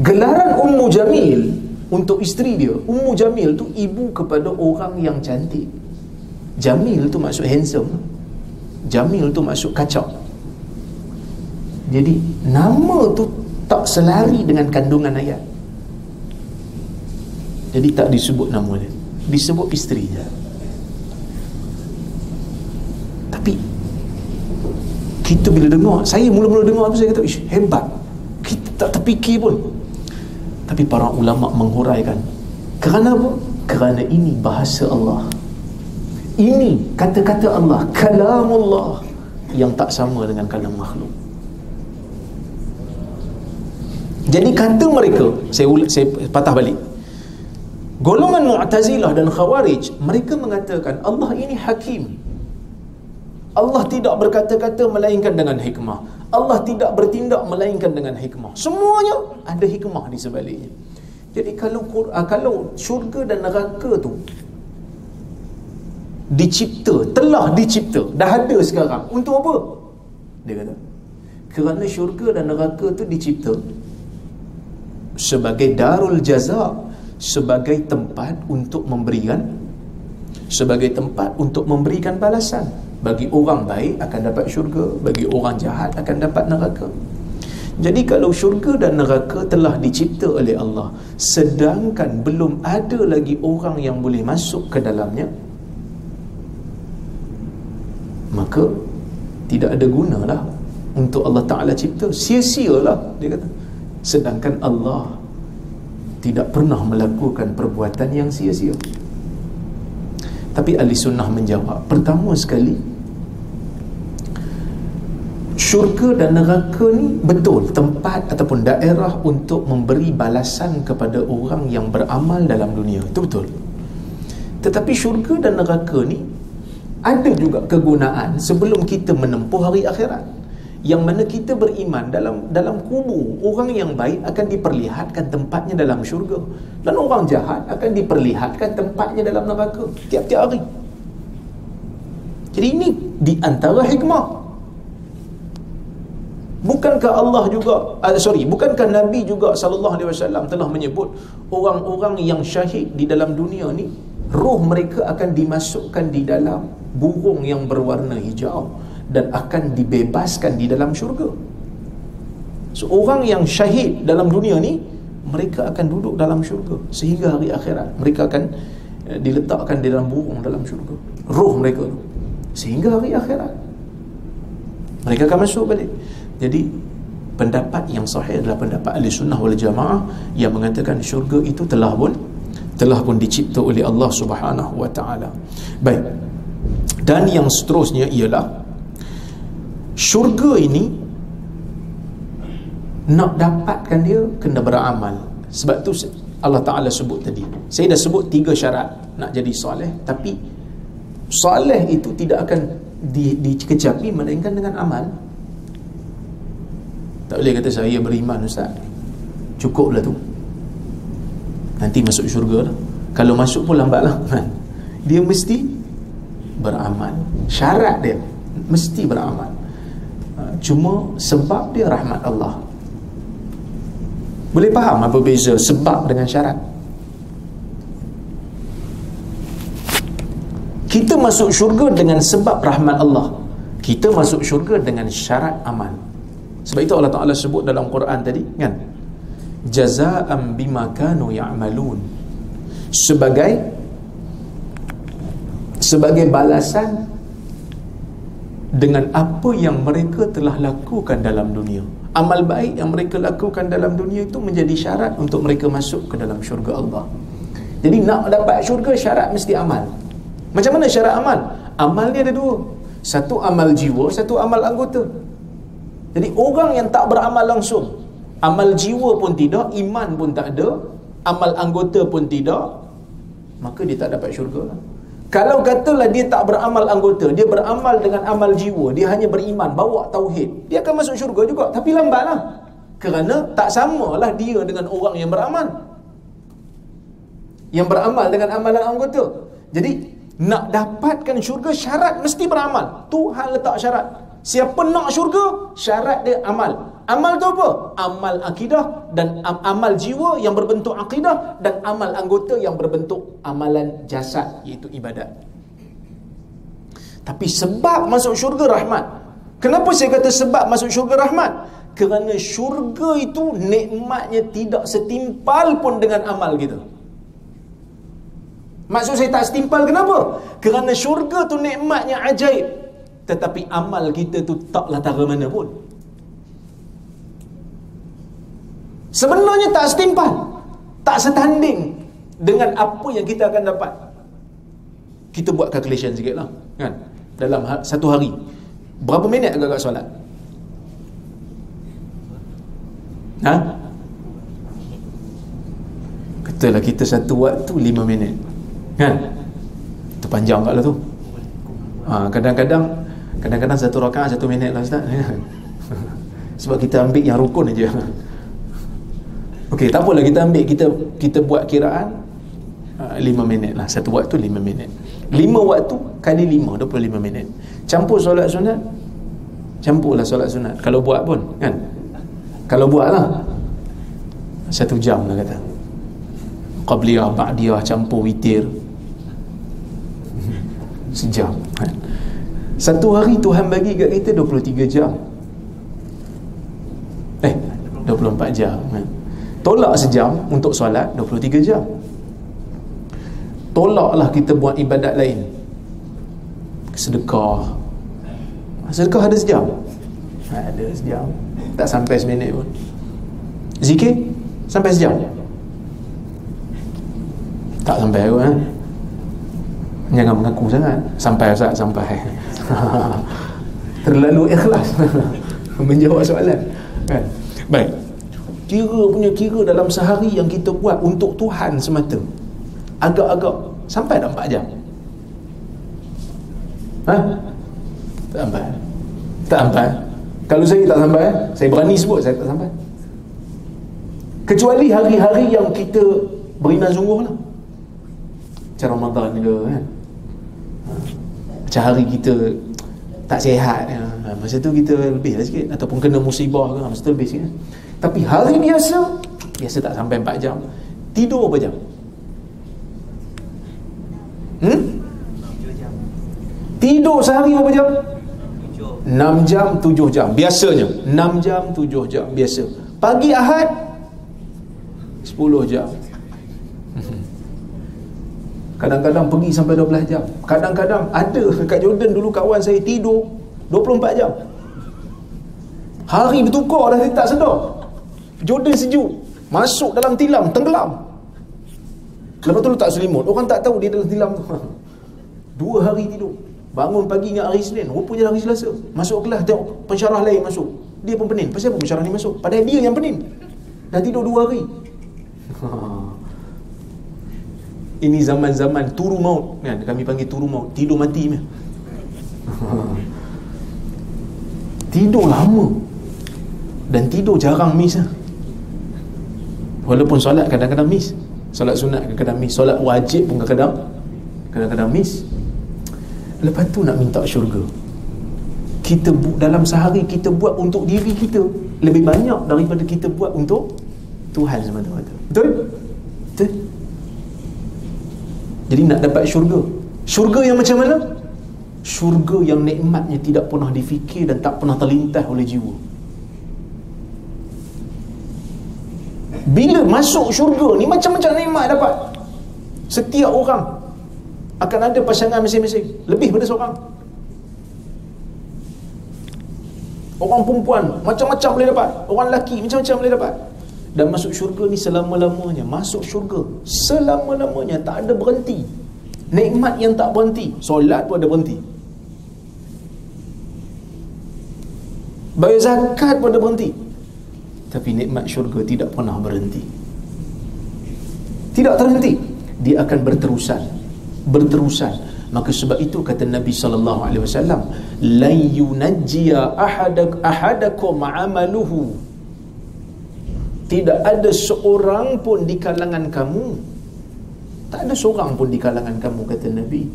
Gelaran Ummu Jamil untuk isteri dia. Ummu Jamil tu ibu kepada orang yang cantik. Jamil tu maksud handsome Jamil tu maksud kacau. Jadi nama tu tak selari dengan kandungan ayat jadi tak disebut nama dia. Disebut isterinya tapi kita bila dengar saya mula-mula dengar apa saya kata ish hebat. Kita tak terfikir pun. Tapi para ulama menghuraikan kerana apa? kerana ini bahasa Allah ini kata-kata Allah kalamullah yang tak sama dengan kalam makhluk jadi kata mereka saya saya patah balik golongan Mu'tazilah dan Khawarij mereka mengatakan Allah ini hakim Allah tidak berkata-kata melainkan dengan hikmah. Allah tidak bertindak melainkan dengan hikmah. Semuanya ada hikmah di sebaliknya. Jadi kalau kalau syurga dan neraka tu dicipta, telah dicipta, dah ada sekarang. Untuk apa? Dia kata. Kerana syurga dan neraka tu dicipta sebagai darul jaza, sebagai tempat untuk memberikan sebagai tempat untuk memberikan balasan bagi orang baik akan dapat syurga bagi orang jahat akan dapat neraka jadi kalau syurga dan neraka telah dicipta oleh Allah sedangkan belum ada lagi orang yang boleh masuk ke dalamnya maka tidak ada gunalah untuk Allah Ta'ala cipta. Sia-sialah dia kata. Sedangkan Allah tidak pernah melakukan perbuatan yang sia-sia. Tapi ahli sunnah menjawab pertama sekali syurga dan neraka ni betul tempat ataupun daerah untuk memberi balasan kepada orang yang beramal dalam dunia. Itu betul. Tetapi syurga dan neraka ni ada juga kegunaan sebelum kita menempuh hari akhirat. Yang mana kita beriman dalam dalam kubur orang yang baik akan diperlihatkan tempatnya dalam syurga. Dan orang jahat akan diperlihatkan tempatnya dalam neraka tiap-tiap hari. Jadi ini di antara hikmah. Bukankah Allah juga uh, sorry bukankah Nabi juga sallallahu alaihi wasallam telah menyebut orang-orang yang syahid di dalam dunia ni roh mereka akan dimasukkan di dalam burung yang berwarna hijau dan akan dibebaskan di dalam syurga. So orang yang syahid dalam dunia ni mereka akan duduk dalam syurga sehingga hari akhirat mereka akan uh, diletakkan di dalam burung dalam syurga. Roh mereka tu. Sehingga hari akhirat mereka akan masuk balik. Jadi pendapat yang sahih adalah pendapat ahli sunnah wal jamaah yang mengatakan syurga itu telah pun telah pun dicipta oleh Allah Subhanahu wa taala. Baik. Dan yang seterusnya ialah syurga ini nak dapatkan dia kena beramal. Sebab tu Allah Ta'ala sebut tadi. Saya dah sebut tiga syarat nak jadi soleh tapi soleh itu tidak akan di, dikecapi melainkan dengan amal. Tak boleh kata saya beriman Ustaz. Cukuplah tu nanti masuk syurga lah. Kalau masuk pun lambat lah dia mesti beramal. Syarat dia mesti beramal. Cuma sebab dia rahmat Allah. Boleh faham apa beza sebab dengan syarat? Kita masuk syurga dengan sebab rahmat Allah. Kita masuk syurga dengan syarat amal. Sebab itu Allah Ta'ala sebut dalam Quran tadi kan jaza'am bima kanu ya'malun. Sebagai sebagai balasan dengan apa yang mereka telah lakukan dalam dunia. Amal baik yang mereka lakukan dalam dunia itu menjadi syarat untuk mereka masuk ke dalam syurga Allah. Jadi nak dapat syurga syarat mesti amal. Macam mana syarat amal? amal ni ada dua. Satu amal jiwa, satu amal anggota. Jadi orang yang tak beramal langsung amal jiwa pun tidak, iman pun tak ada amal anggota pun tidak maka dia tak dapat syurga lah kalau katalah dia tak beramal anggota, dia beramal dengan amal jiwa, dia hanya beriman, bawa tauhid, dia akan masuk syurga juga. Tapi lambatlah. Kerana tak samalah dia dengan orang yang beramal. Yang beramal dengan amalan anggota. Jadi, nak dapatkan syurga syarat mesti beramal. Tuhan letak syarat. Siapa nak syurga, syarat dia amal. Amal tu apa? Amal akidah dan amal jiwa yang berbentuk akidah dan amal anggota yang berbentuk amalan jasad iaitu ibadat. Tapi sebab masuk syurga rahmat. Kenapa saya kata sebab masuk syurga rahmat? Kerana syurga itu nikmatnya tidak setimpal pun dengan amal kita. Maksud saya tak setimpal kenapa? Kerana syurga tu nikmatnya ajaib. Tetapi amal kita tu taklah tara mana pun. Sebenarnya tak setimpal. Tak setanding dengan apa yang kita akan dapat. Kita buat calculation sikit lah. Kan? Dalam ha- satu hari. Berapa minit agak-agak solat? Ha? Katalah kita satu waktu lima minit kan itu panjang kat lah tu ha, kadang-kadang kadang-kadang satu rakaat satu minit lah Ustaz. *laughs* Sebab kita ambil yang rukun aja. Ok tak apalah kita ambil kita kita buat kiraan uh, lima minit lah. Satu waktu lima minit. Lima waktu kali lima dua puluh lima minit. Campur solat sunat? Campurlah solat sunat. Kalau buat pun kan? Kalau buat lah. Satu jam lah kata. Qabliyah ba'diyah campur witir. *laughs* Sejam kan? Satu hari Tuhan bagi kat kita 23 jam. Eh 24 jam. Kan? tolak sejam untuk solat 23 jam. Tolaklah kita buat ibadat lain. Sedekah. Sedekah ada sejam? Ada sejam. Tak sampai seminit pun. Zikir? Sampai sejam? Tak sampai pun eh? jangan mengaku sangat. Sampai Ustaz sampai *laughs* terlalu ikhlas. *laughs* Menjawab soalan. Kan? Baik. Kira punya kira dalam sehari yang kita buat untuk Tuhan semata agak-agak sampai dah 4 jam? Ha? tak sampai. Tak sampai. Kalau saya tak sampai saya berani sebut saya tak sampai. Kecuali hari-hari yang kita beriman sungguh lah macam Ramadan ke kan macam hari kita tak sihat ya. masa tu kita lebih lah sikit. Ataupun kena musibah ke masa tu lebih sikit tapi hari biasa biasa tak sampai 4 jam tidur berapa jam? Hmm? tidur sehari berapa jam? 6 jam 7 jam. Biasanya 6 jam 7 jam biasa. Pagi Ahad 10 jam Kadang-kadang pergi sampai 12 jam. Kadang-kadang ada kat Jordan dulu kawan saya tidur 24 jam. Hari bertukar dah dia tak sedar. Jordan sejuk. Masuk dalam tilam, tenggelam. Lepas tu letak selimut. Orang tak tahu dia dalam tilam tu. *laughs* Dua hari tidur. Bangun pagi ingat hari Senin. Rupanya hari Selasa. Masuk kelas tengok pensyarah lain masuk. Dia pun pening Pasal apa pensyarah ni masuk? Padahal dia yang pening Dah tidur dua hari *laughs* ini zaman-zaman turu maut. Kan kami panggil turu maut. Tidur mati ni *laughs* tidur lama. Dan tidur jarang miss lah. walaupun solat kadang-kadang miss. Solat sunat kadang-kadang miss. Solat wajib pun kadang-kadang. Kadang-kadang miss. Lepas tu nak minta syurga. Kita dalam sehari kita buat untuk diri kita lebih banyak daripada kita buat untuk Tuhan semata-mata. Betul? Jadi nak dapat syurga. Syurga yang macam mana? Syurga yang nikmatnya tidak pernah difikir dan tak pernah terlintas oleh jiwa. Bila masuk syurga ni macam-macam nikmat dapat. Setiap orang akan ada pasangan masing-masing. Lebih pada seorang. Orang perempuan macam-macam boleh dapat. Orang lelaki macam-macam boleh dapat dan masuk syurga ni selama-lamanya. Masuk syurga selama-lamanya tak ada berhenti. Nikmat yang tak berhenti solat pun ada berhenti. Bayar zakat pun ada berhenti. Tapi nikmat syurga tidak pernah berhenti. Tidak terhenti. Dia akan berterusan. Berterusan. Maka sebab itu kata Nabi sallallahu alaihi wasallam la yunajjiya ahadak ahadakum amaluhu tidak ada seorang pun di kalangan kamu. Tak ada seorang pun di kalangan kamu kata Nabi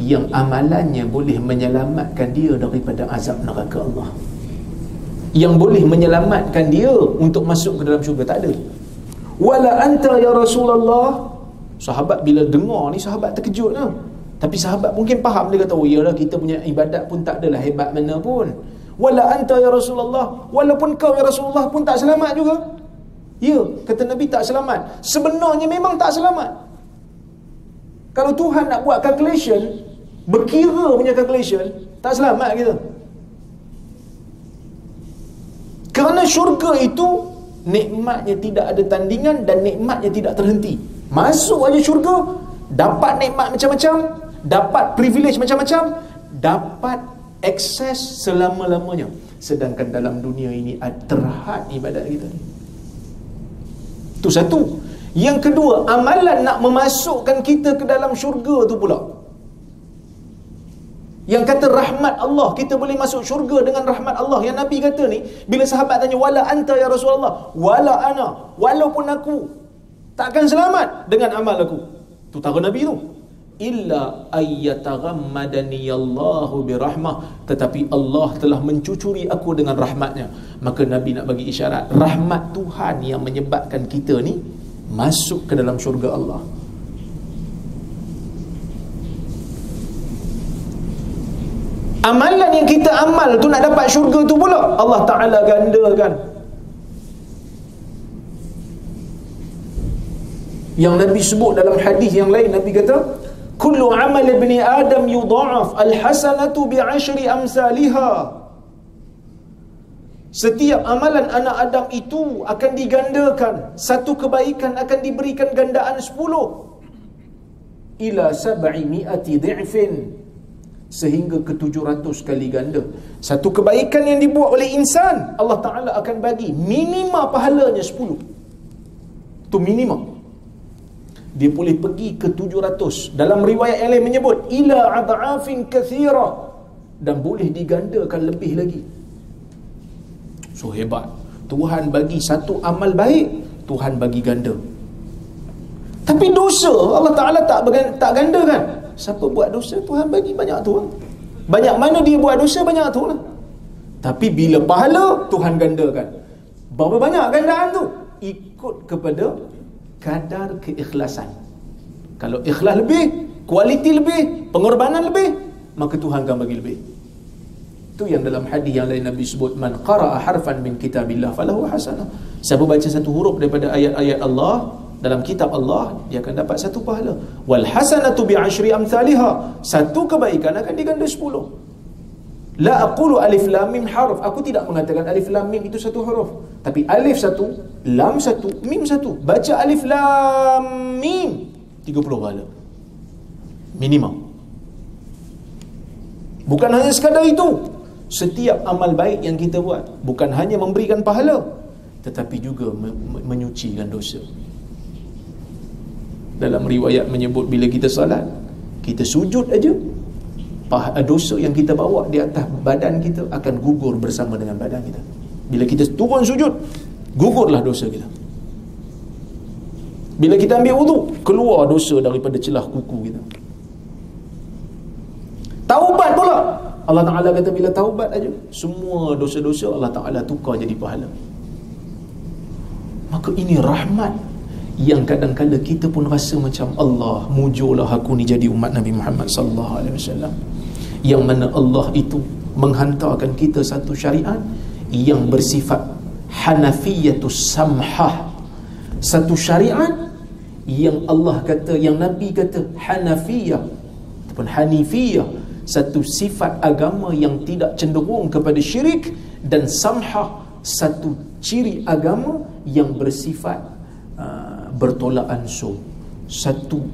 yang amalannya boleh menyelamatkan dia daripada azab neraka Allah. Yang boleh menyelamatkan dia untuk masuk ke dalam syurga tak ada. Wala anta ya Rasulullah. Sahabat bila dengar ni sahabat terkejut lah. Tapi sahabat mungkin faham dia kata oh iyalah kita punya ibadat pun tak adalah hebat mana pun. Wala anta ya Rasulullah. Walaupun kau ya Rasulullah pun tak selamat juga Ya, kata Nabi tak selamat. Sebenarnya memang tak selamat. Kalau Tuhan nak buat calculation, berkira punya calculation, tak selamat kita. Kerana syurga itu nikmatnya tidak ada tandingan dan nikmatnya tidak terhenti. Masuk aja syurga, dapat nikmat macam-macam, dapat privilege macam-macam, dapat akses selama-lamanya. Sedangkan dalam dunia ini terhad ibadat kita ni. Itu satu. Yang kedua, amalan nak memasukkan kita ke dalam syurga tu pula. Yang kata rahmat Allah, kita boleh masuk syurga dengan rahmat Allah. Yang Nabi kata ni, bila sahabat tanya, wala anta ya Rasulullah, wala ana, walaupun aku takkan selamat dengan amal aku. Tu tahu Nabi tu. Illa ayyataghammadani Allahu birahmah. Tetapi Allah telah mencucuri aku dengan rahmatnya. Maka Nabi nak bagi isyarat, rahmat Tuhan yang menyebabkan kita ni masuk ke dalam syurga Allah. Amalan yang kita amal tu nak dapat syurga tu pula Allah Ta'ala gandakan Yang Nabi sebut dalam hadis yang lain Nabi kata Kullu amal ibni Adam yudha'af Al-hasanatu bi'ashri amsaliha Setiap amalan anak Adam itu akan digandakan Satu kebaikan akan diberikan gandaan sepuluh Ila sab'i mi'ati di'fin sehingga ke 700 kali ganda. Satu kebaikan yang dibuat oleh insan, Allah Taala akan bagi minima pahalanya 10. Tu minima. Dia boleh pergi ke 700. Dalam riwayat yang lain menyebut ila ad'afin kathira dan boleh digandakan lebih lagi. So hebat. Tuhan bagi satu amal baik, Tuhan bagi ganda. Tapi dosa Allah Taala tak tak ganda kan? Siapa buat dosa Tuhan bagi banyak tu lah. Banyak mana dia buat dosa banyak tu lah. Tapi bila pahala Tuhan gandakan. Berapa banyak gandaan tu? Ikut kepada kadar keikhlasan. Kalau ikhlas lebih, kualiti lebih, pengorbanan lebih, maka Tuhan akan bagi lebih. Itu yang dalam hadis yang lain Nabi sebut man qara'a harfan min kitabillah falahu hasanah. Siapa baca satu huruf daripada ayat-ayat Allah, dalam kitab Allah dia akan dapat satu pahala wal hasanatu bi ashri satu kebaikan akan diganda 10 la aqulu alif lam mim harf. Aku tidak mengatakan alif lam mim itu satu huruf tapi alif satu lam satu mim satu. Baca alif lam mim. 30 pahala. Minimum. Bukan hanya sekadar itu. Setiap amal baik yang kita buat bukan hanya memberikan pahala tetapi juga menyucikan dosa. Dalam riwayat menyebut bila kita salat kita sujud aja dosa yang kita bawa di atas badan kita akan gugur bersama dengan badan kita. Bila kita turun sujud gugurlah dosa kita. Bila kita ambil wuduk keluar dosa daripada celah kuku kita. Taubat pula! Allah Ta'ala kata bila taubat aja semua dosa-dosa Allah Ta'ala tukar jadi pahala. Maka ini rahmat yang kadang-kadang kita pun rasa macam Allah mujurlah aku ni jadi umat Nabi Muhammad sallallahu alaihi wasallam yang mana Allah itu menghantarkan kita satu syariat yang bersifat hanafiyatus samhah. Satu syariat yang Allah kata yang Nabi kata hanafiyah ataupun hanifiyah. Satu sifat agama yang tidak cenderung kepada syirik dan samhah. Satu ciri agama yang bersifat uh, bertolak ansur. Satu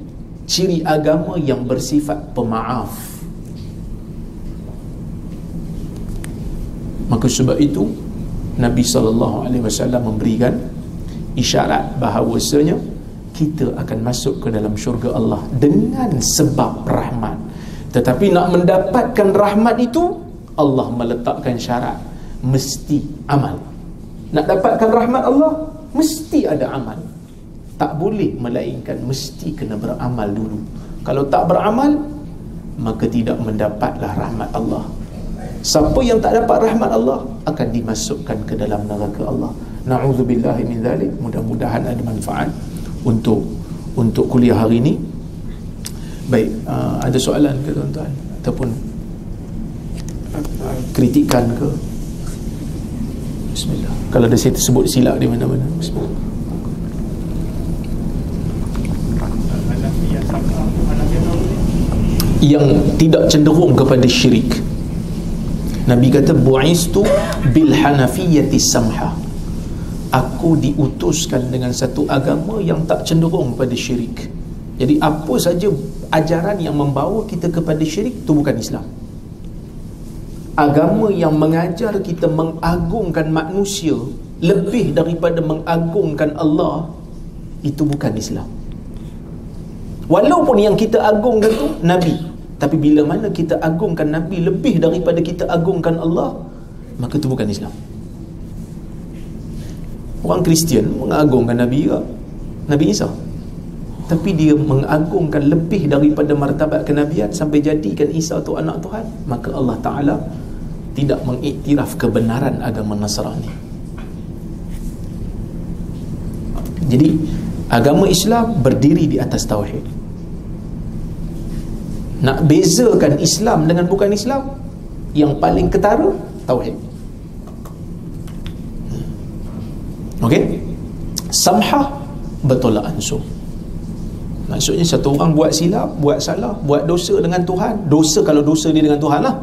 ciri agama yang bersifat pemaaf maka sebab itu Nabi SAW memberikan isyarat bahawasanya kita akan masuk ke dalam syurga Allah dengan sebab rahmat. Tetapi nak mendapatkan rahmat itu Allah meletakkan syarat. Mesti amal. Nak dapatkan rahmat Allah mesti ada amal. Tak boleh melainkan mesti kena beramal dulu. Kalau tak beramal maka tidak mendapatlah rahmat Allah siapa yang tak dapat rahmat Allah akan dimasukkan ke dalam neraka Allah. Na'udzubillah min zalik. Mudah-mudahan ada manfaat untuk untuk kuliah hari ini. Baik uh, ada soalan ke tuan-tuan? Ataupun uh, kritikan ke? Bismillah. Kalau ada saya tersebut silap di mana-mana. Bismillah. Yang tidak cenderung kepada syirik Nabi kata bu'istu bil hanafiyyati samha. Aku diutuskan dengan satu agama yang tak cenderung pada syirik. Jadi apa saja ajaran yang membawa kita kepada syirik itu bukan Islam. Agama yang mengajar kita mengagungkan manusia lebih daripada mengagungkan Allah itu bukan Islam. Walaupun yang kita agungkan itu Nabi tapi bila mana kita agungkan Nabi lebih daripada kita agungkan Allah, maka itu bukan Islam. Orang Kristian mengagungkan Nabi juga. Nabi Isa. Tapi dia mengagungkan lebih daripada martabat kenabian sampai jadikan Isa itu anak Tuhan. Maka Allah Ta'ala tidak mengiktiraf kebenaran agama Nasrani. Jadi, agama Islam berdiri di atas Tauhid nak bezakan Islam dengan bukan Islam yang paling ketara tauhid Okey. Samha bertolak ansur. Maksudnya satu orang buat silap, buat salah, buat dosa dengan Tuhan. Dosa kalau dosa dia dengan Tuhan lah.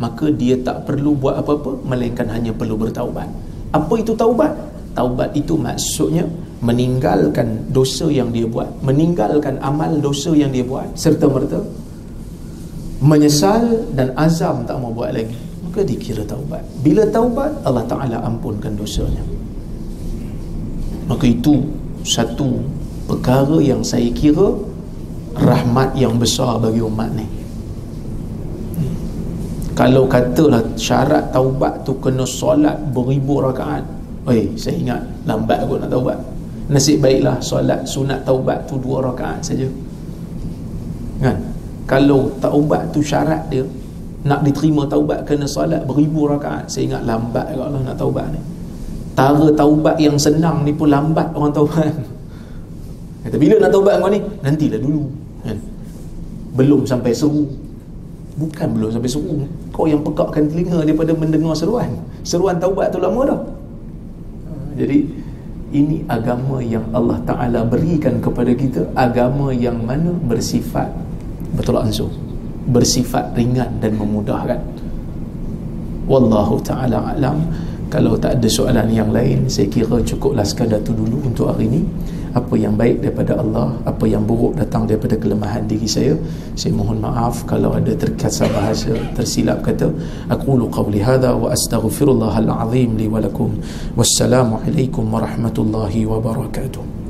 Maka dia tak perlu buat apa-apa melainkan hanya perlu bertaubat. Apa itu taubat? Taubat itu maksudnya meninggalkan dosa yang dia buat, meninggalkan amal dosa yang dia buat serta merta menyesal dan azam tak mau buat lagi maka dikira taubat. Bila taubat Allah Ta'ala ampunkan dosanya. Maka itu satu perkara yang saya kira rahmat yang besar bagi umat ni. Kalau katalah syarat taubat tu kena solat beribu rakaat. Oi, saya ingat lambat aku nak taubat. Nasib baiklah solat sunat taubat tu dua rakaat saja. Kan kalau taubat tu syarat dia nak diterima taubat kena solat beribu rakaat. Saya ingat lambat kalau Allah nak taubat ni. Tara taubat yang senang ni pun lambat orang taubat. *laughs* Kata bila nak taubat kau ni? Nantilah dulu. Kan? Belum sampai seru. Bukan belum sampai seru. Kau yang pekakkan telinga daripada mendengar seruan. Seruan taubat tu lama dah. Jadi ini agama yang Allah Ta'ala berikan kepada kita. Agama yang mana bersifat betul ansur bersifat ringan dan memudahkan. Wallahu taala alam. Kalau tak ada soalan yang lain saya kira cukuplah sekadar tu dulu untuk hari ini apa yang baik daripada Allah apa yang buruk datang daripada kelemahan diri saya saya mohon maaf kalau ada terkasar bahasa tersilap kata. Aku lu qawli hadha wa astaghfirullahal azim li wa lakum. Wassalamu alaikum warahmatullahi wabarakatuh